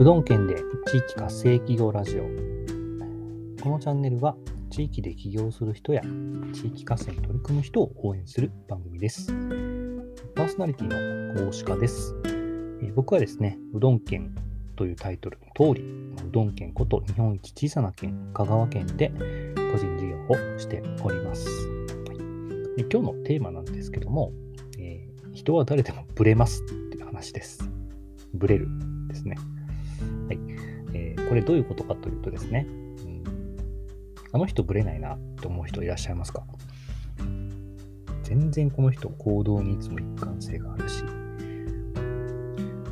うどん県で地域活性企業ラジオ。このチャンネルは地域で起業する人や地域活性に取り組む人を応援する番組です。パーソナリティの大鹿です。僕はですね、うどん県というタイトルの通り、うどん県こと日本一小さな県、香川県で個人事業をしております。はい、今日のテーマなんですけども、えー、人は誰でもブレますっていう話です。ブレるですね。これどういうことかというとですね、うん、あの人ブレないなって思う人いらっしゃいますか？全然この人行動にいつも一貫性があるし、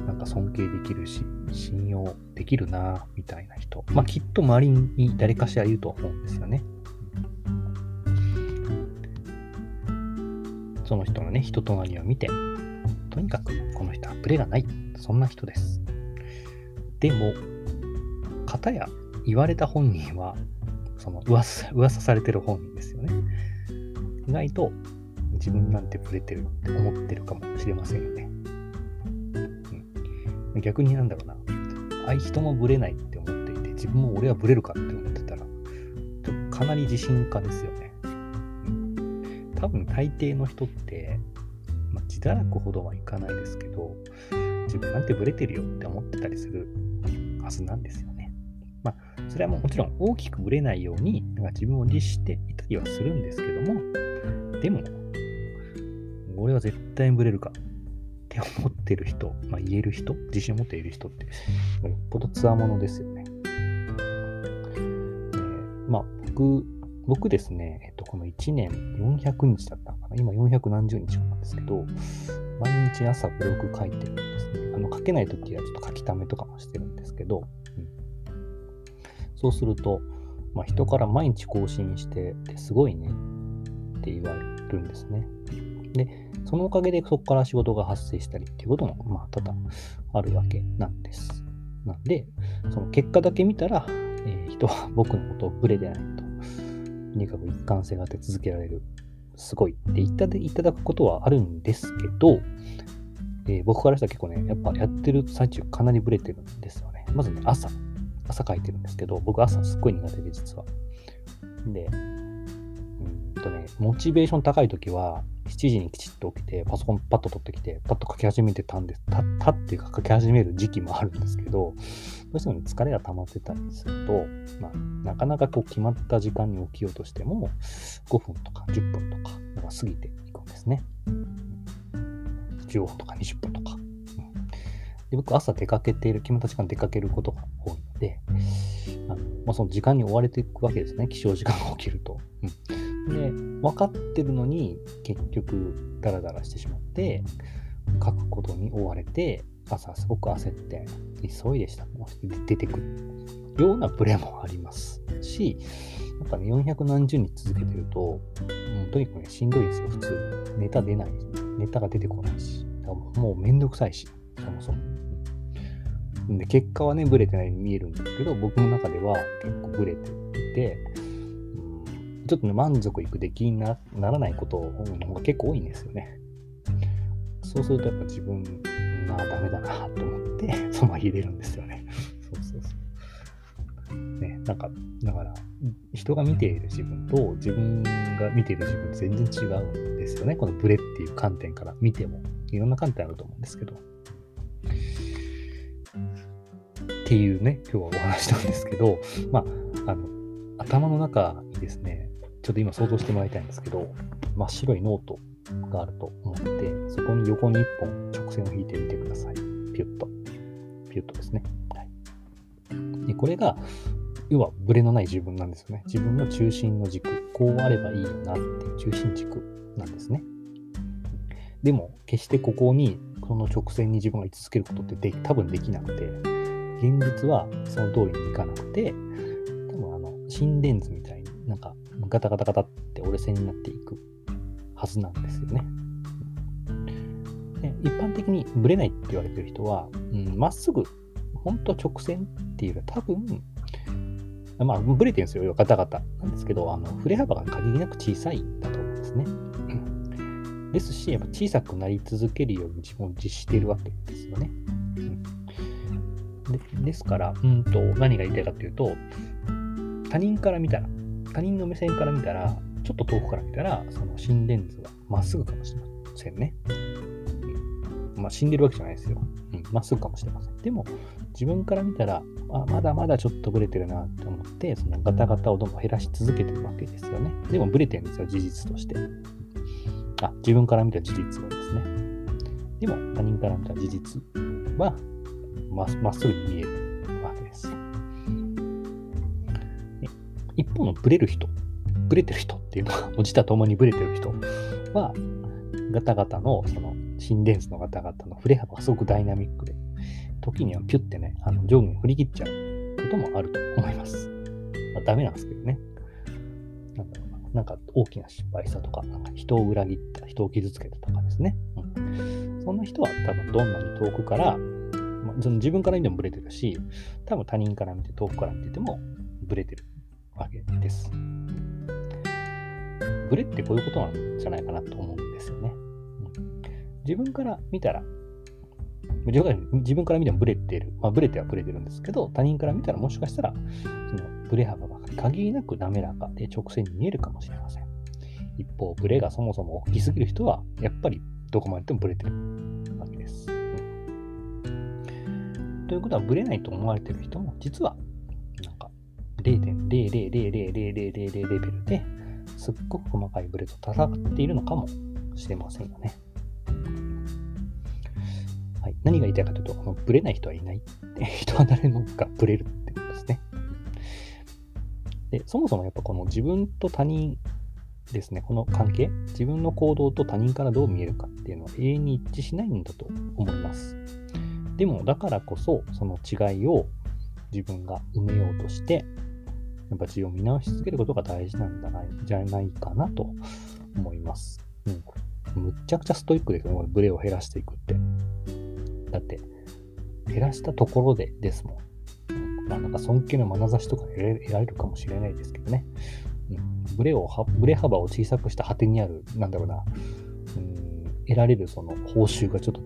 なんか尊敬できるし、信用できるなみたいな人。まあきっと周りに誰かしらいると思うんですよね。その人のね、人となりを見て、とにかくこの人はブレがない。そんな人です。でも、片や言われた本人は、その噂噂されてる本人ですよね。意外と自分なんてブレてるって思ってるかもしれませんよね。うん、逆になんだろうな。あい人もブレないって思っていて、自分も俺はブレるかって思ってたら、ちょっとかなり自信家ですよね。多分大抵の人って、まあ、自堕落ほどはいかないですけど、自分なんてブレてるよって思ってたりするはずなんですよ。それはもうもちろん大きくぶれないようになんか自分を律していたりはするんですけども、でも、俺は絶対にブレるかって思ってる人、まあ、言える人、自信を持っている人って、よっぽどつわものですよね。えー、まあ、僕、僕ですね、えっと、この1年400日だったのかな。今400何十日なんですけど、毎日朝ブログ書いてるんですね。あの、書けないときはちょっと書き溜めとかもしてるんですけど、そうすると、まあ、人から毎日更新してすごいねって言われるんですね。で、そのおかげでそこから仕事が発生したりっていうことも、まあ、多々あるわけなんです。なんで、その結果だけ見たら、えー、人は僕のことをブレでないととにかく一貫性があって続けられる。すごいって言っていただくことはあるんですけど、えー、僕からしたら結構ね、やっぱやってる最中かなりブレてるんですよね。まずね、朝。朝書いてるんですけど、僕朝すっごい苦手で実は。で、うんとね、モチベーション高い時は、7時にきちっと起きて、パソコンパッと取ってきて、パッと書き始めてたんです。たったっていうか書き始める時期もあるんですけど、どうしても、ね、疲れが溜まってたりすると、まあ、なかなかこう決まった時間に起きようとしても、5分とか10分とかが過ぎていくんですね。15分とか20分とか。で僕、朝出かけている、決まった時間出かけることが多い、まあ、その時間に追われていくわけですね。起床時間が起きると。うんで、分かってるのに、結局、ダラダラしてしまって、書くことに追われて、朝すごく焦って、急いでした出てくるようなプレーもありますし、やっぱね、400何十日続けてると、とにかくね、しんどいですよ、普通。ネタ出ない。ネタが出てこないし。もうめんどくさいし、そもそも。で、結果はね、ブレてないように見えるんですけど、僕の中では結構ブレていて、ちょっとね、満足いく出来にならないことの方が結構多いんですよね。そうするとやっぱ自分がダメだなと思って、そのまま入れるんですよね。そうそうそう。ね、なんか、だから、人が見ている自分と自分が見ている自分全然違うんですよね。このブレっていう観点から見ても。いろんな観点あると思うんですけど。っていうね、今日はお話なんですけど、まあ、あの、頭の中にですね、ちょっと今想像してもらいたいんですけど、真っ白いノートがあると思って、そこに横に1本直線を引いてみてください。ピュッと。ピュッとですね。はい、でこれが、要はブレのない自分なんですよね。自分の中心の軸。こうあればいいよなっていう中心軸なんですね。でも、決してここに、この直線に自分が居続けることってで多分できなくて、現実はその通りにいかなくて、多分あの、心電図みたいになんかガタガタガタって折れ線になっていくはずなんですよね。で一般的にブレないって言われてる人は、ま、うん、っすぐ、本当直線っていうよりは多分、まあ、ブレてるんですよ、ガタガタなんですけど、あの振れ幅が限りなく小さいんだと思うんですね。ですし、やっぱ小さくなり続けるように自分を実施しているわけですよね。でですから、うんと、何が言いたいかというと、他人から見たら、他人の目線から見たら、ちょっと遠くから見たら、その心電図はまっすぐかもしれませんね。うん、まあ、死んでるわけじゃないですよ。うん、まっすぐかもしれません。でも、自分から見たら、あまだまだちょっとブレてるなって思って、そのガタガタをどんどん減らし続けてるわけですよね。でもブレてるんですよ、事実として。あ、自分から見た事実をですね。でも、他人から見た事実は、まっすぐに見えるわけです。一方のブレる人、ブレてる人っていうのは、落ちたともにブレてる人は、ガタガタの、その、心電図のガタガタの振れ幅がすごくダイナミックで、時にはピュってね、あの上下に振り切っちゃうこともあると思います。まあ、ダメなんですけどね。なんだろうな。なんか大きな失敗したとか、なんか人を裏切った、人を傷つけたとかですね。うん、そんな人は多分どんなに遠くからその自分から見てもブレてるし、多分他人から見て、遠くから見ててもブレてるわけです。ブレってこういうことなんじゃないかなと思うんですよね。自分から見たら、自分から見てもブレてる。まあ、ブレてはブレてるんですけど、他人から見たらもしかしたら、そのブレ幅が限りなく滑らかで直線に見えるかもしれません。一方、ブレがそもそも大きすぎる人は、やっぱりどこまででもブレてるということは、ブレないと思われてる人も、実は、なんか、0.0000000レベルですっごく細かいブレと戦っているのかもしれませんよね。はい、何が言いたいかというと、このブレない人はいない。人は誰もがブレるってことですね。で、そもそもやっぱこの自分と他人ですね、この関係、自分の行動と他人からどう見えるかっていうのは永遠に一致しないんだと思います。でも、だからこそ、その違いを自分が埋めようとして、やっぱ自分を見直し続けることが大事なんじゃないかなと思います。うん。むっちゃくちゃストイックですよね、これブレを減らしていくって。だって、減らしたところでですもん。まあなんか尊敬の眼差しとか得られるかもしれないですけどね。うん、ブレを、ブレ幅を小さくした果てにある、なんだろうな、うん、得られるその報酬がちょっと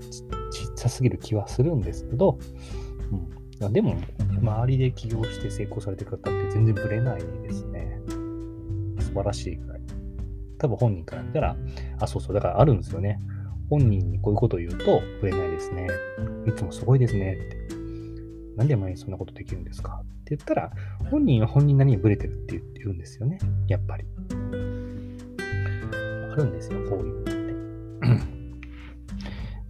ちっちゃすぎる気はするんですけど、うん、でも、周りで起業して成功されてる方って全然ブレないですね。素晴らしいぐらい。多分本人から見たら、あ、そうそう、だからあるんですよね。本人にこういうことを言うと、ブレないですね。いつもすごいですねって。なんで前にそんなことできるんですか？って言ったら、本人は本人なりにブレてるって言うんですよね。やっぱり。あるんですよ、こういうのって。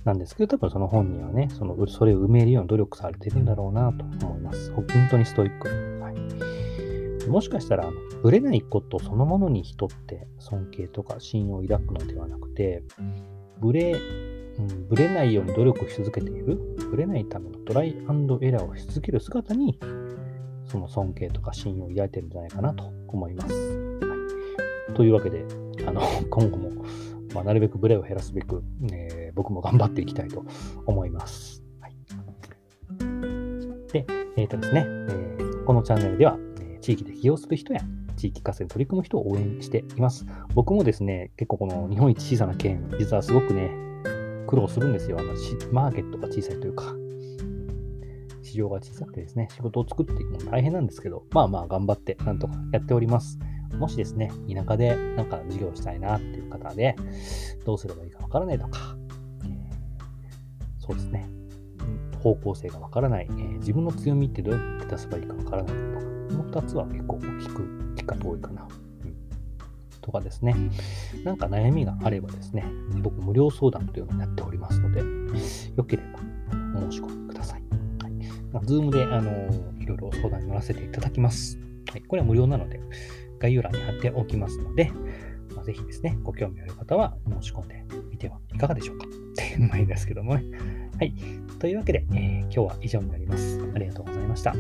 なんですけど、多分その本人はね、そのそれを埋めるように努力されてるんだろうなと思います。本当にストイック。はい、もしかしたら、あのブレないことそのものに人って尊敬とか信用を抱くのではなくて、ブレ、うん、ブレないように努力し続けている、ブレないためのトライアンドエラーをし続ける姿に、その尊敬とか信用を抱いてるんじゃないかなと思います。はい、というわけで、あの今後もまあ、なるべくブレを減らすべく、えー、僕も頑張っていきたいと思います。はい、で、えっ、ー、とですね、えー、このチャンネルでは、え地域で起業する人や地域活性に取り組む人を応援しています。僕もですね、結構この日本一小さな県、実はすごくね、苦労するんですよ。あのマーケットが小さいというか、市場が小さくてですね、仕事を作っていくのも大変なんですけど、まあまあ頑張ってなんとかやっております。もしですね、田舎でなんか事業したいなっていう方で、どうすればいいかわからないとか、えー、そうですね、方向性がわからない、えー、自分の強みってどうやって出せばいいかわからないとか、この2つは結構大きく、きっか多いかな。とかですね、なんか悩みがあればですね、僕無料相談というのをやっておりますので、よければお申し込みください。はい、Zoom で、あのいろいろ相談に乗らせていただきます。はい、これは無料なので、概要欄に貼っておきますので、まあ、ぜひですね、ご興味ある方は申し込んでみてはいかがでしょうか。っていう前ですけどもね。はい。というわけで、えー、今日は以上になります。ありがとうございました。